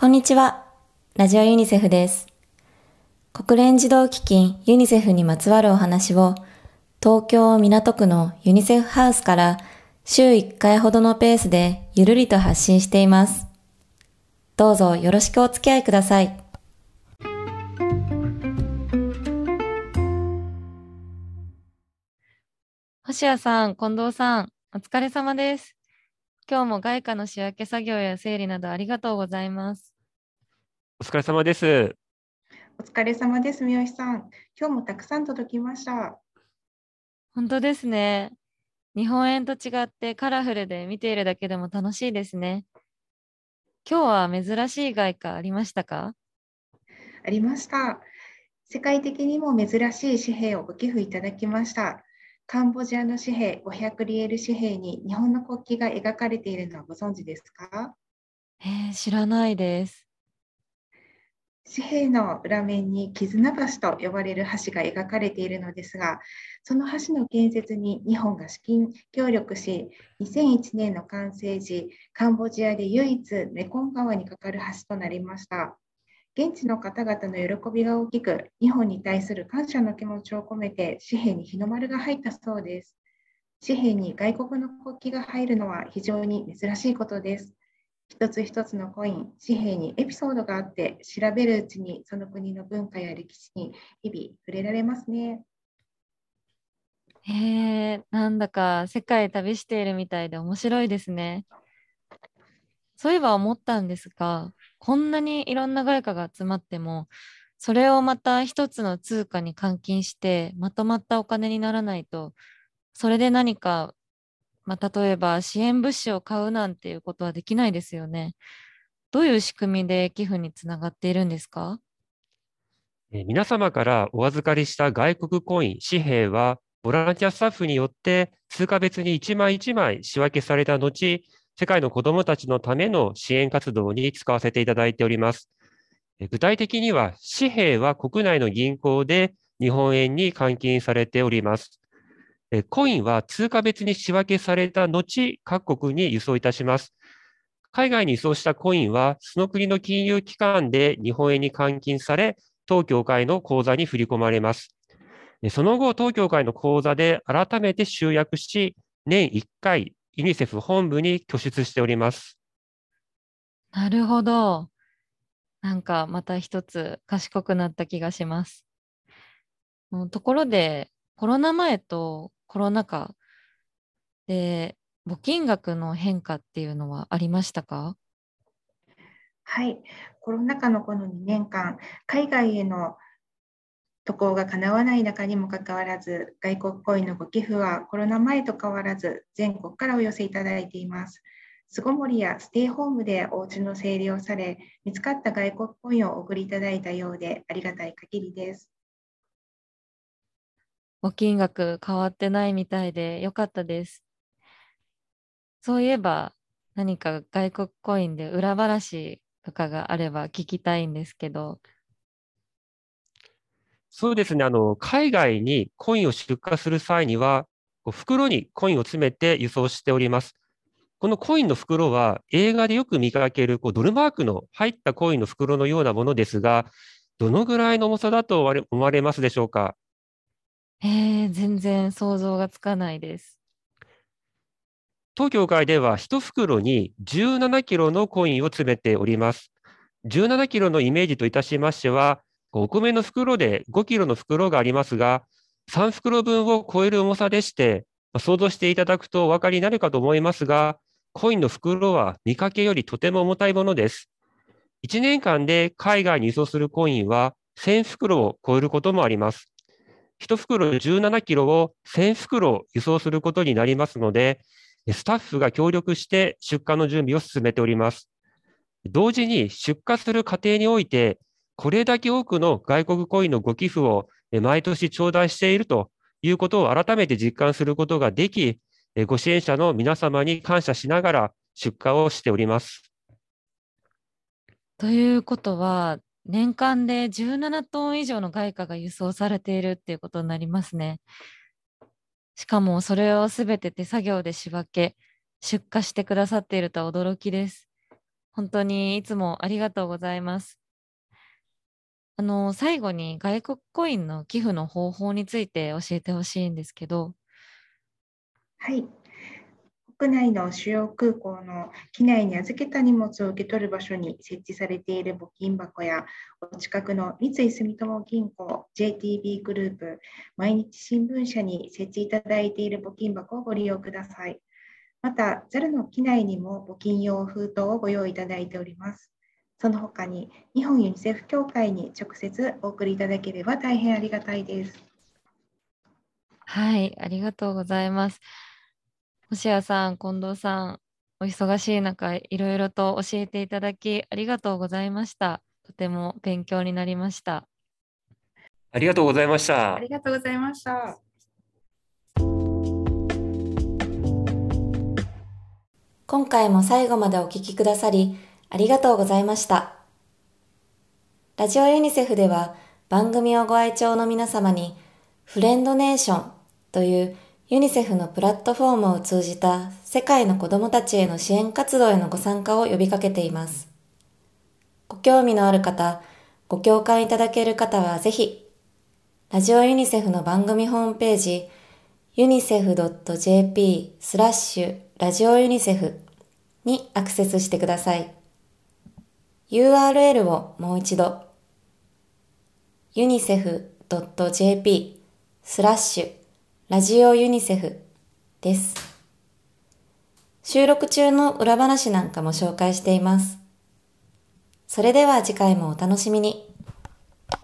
こんにちは。ラジオユニセフです。国連児童基金ユニセフにまつわるお話を東京港区のユニセフハウスから週1回ほどのペースでゆるりと発信しています。どうぞよろしくお付き合いください。星谷さん、近藤さん、お疲れ様です。今日も外貨の仕分け作業や整理などありがとうございます。お疲れ様です。お疲れ様です、三好さん。今日もたくさん届きました。本当ですね。日本円と違ってカラフルで見ているだけでも楽しいですね。今日は珍しい外貨ありましたか？ありました。世界的にも珍しい紙幣をご寄付いただきました。カンボジアの紙幣500リエル紙幣に日本の国旗が描かれているのはご存知ですか？えー、知らないです。紙幣の裏面に絆橋と呼ばれる橋が描かれているのですが、その橋の建設に日本が資金協力し、2001年の完成時、カンボジアで唯一メコン川に架かる橋となりました。現地の方々の喜びが大きく、日本に対する感謝の気持ちを込めて紙幣に日の丸が入ったそうです。紙幣に外国の国旗が入るのは非常に珍しいことです。一つ一つのコイン、紙幣にエピソードがあって、調べるうちにその国の文化や歴史に日々触れられますね。へえ、なんだか世界旅しているみたいで面白いですね。そういえば思ったんですが、こんなにいろんな外貨が集まっても、それをまた一つの通貨に換金してまとまったお金にならないと、それで何か、まあ、例えば支援物資を買うなんていうことはできないですよね。どういう仕組みで寄付につながっているんですか？皆様からお預かりした外国コイン、紙幣は、ボランティアスタッフによって通貨別に一枚一枚仕分けされた後、世界の子どもたちのための支援活動に使わせていただいております。具体的には、紙幣は国内の銀行で日本円に換金されております。コインは通貨別に仕分けされた後、各国に輸送いたします。海外に輸送したコインは、その国の金融機関で日本円に換金され、当協会の口座に振り込まれます。その後、当協会の口座で改めて集約し、年1回、ユニセフ本部に拠出しております。なるほど。なんかまた一つ賢くなった気がします。うんところで、コロナ前とコロナ禍で募金額の変化っていうのはありましたか？はい、コロナ禍のこの2年間、海外への渡航が叶わない中にもかかわらず、外国コインのご寄付はコロナ前と変わらず、全国からお寄せいただいています。巣ごもりやステイホームでお家の整理をされ、見つかった外国コインをお送りいただいたようで、ありがたい限りです。募金額変わってないみたいでよかったです。そういえば何か外国コインで裏話とかがあれば聞きたいんですけど。そうですね、あの、海外にコインを出荷する際には、袋にコインを詰めて輸送しております。このコインの袋は映画でよく見かけるこうドルマークの入ったコインの袋のようなものですが、どのぐらいの重さだと思われますでしょうか？えー、全然想像がつかないです。当協会では1袋に17キロのコインを詰めております。17キロのイメージといたしましては、お米の袋で5キロの袋がありますが、3袋分を超える重さでして、想像していただくとお分かりになるかと思いますが、コインの袋は見かけよりとても重たいものです。1年間で海外に輸送するコインは1000袋を超えることもあります。1袋17キロを1000袋輸送することになりますので、スタッフが協力して出荷の準備を進めております。同時に出荷する過程において、これだけ多くの外国コインのご寄付を毎年頂戴しているということを改めて実感することができ、ご支援者の皆様に感謝しながら出荷をしております。ということは、年間で17トン以上の外貨が輸送されているっていうことになりますね。しかもそれをすべて手作業で仕分け、出荷してくださっているとは驚きです。本当にいつもありがとうございます。あの、最後に外国コインの寄付の方法について教えてほしいんですけど。はい。国内の主要空港の機内に預けた荷物を受け取る場所に設置されている募金箱や、お近くの三井住友銀行、JTB グループ、毎日新聞社に設置いただいている募金箱をご利用ください。また、JAL の機内にも募金用封筒をご用意いただいております。その他に、日本ユニセフ協会に直接お送りいただければ大変ありがたいです。はい、ありがとうございます。星谷さん、近藤さん、お忙しい中、いろいろと教えていただきありがとうございました。とても勉強になりました。ありがとうございました。ありがとうございました。今回も最後までお聞きくださり、ありがとうございました。ラジオユニセフでは番組をご愛聴の皆様に、フレンドネーションというユニセフのプラットフォームを通じた世界の子供たちへの支援活動へのご参加を呼びかけています。ご興味のある方、ご共感いただける方はぜひ、ラジオユニセフの番組ホームページ、unicef.jp スラッシュラジオユニセフにアクセスしてください。URL をもう一度、unicef.jp スラッシュラジオユニセフです。収録中の裏話なんかも紹介しています。それでは次回もお楽しみに。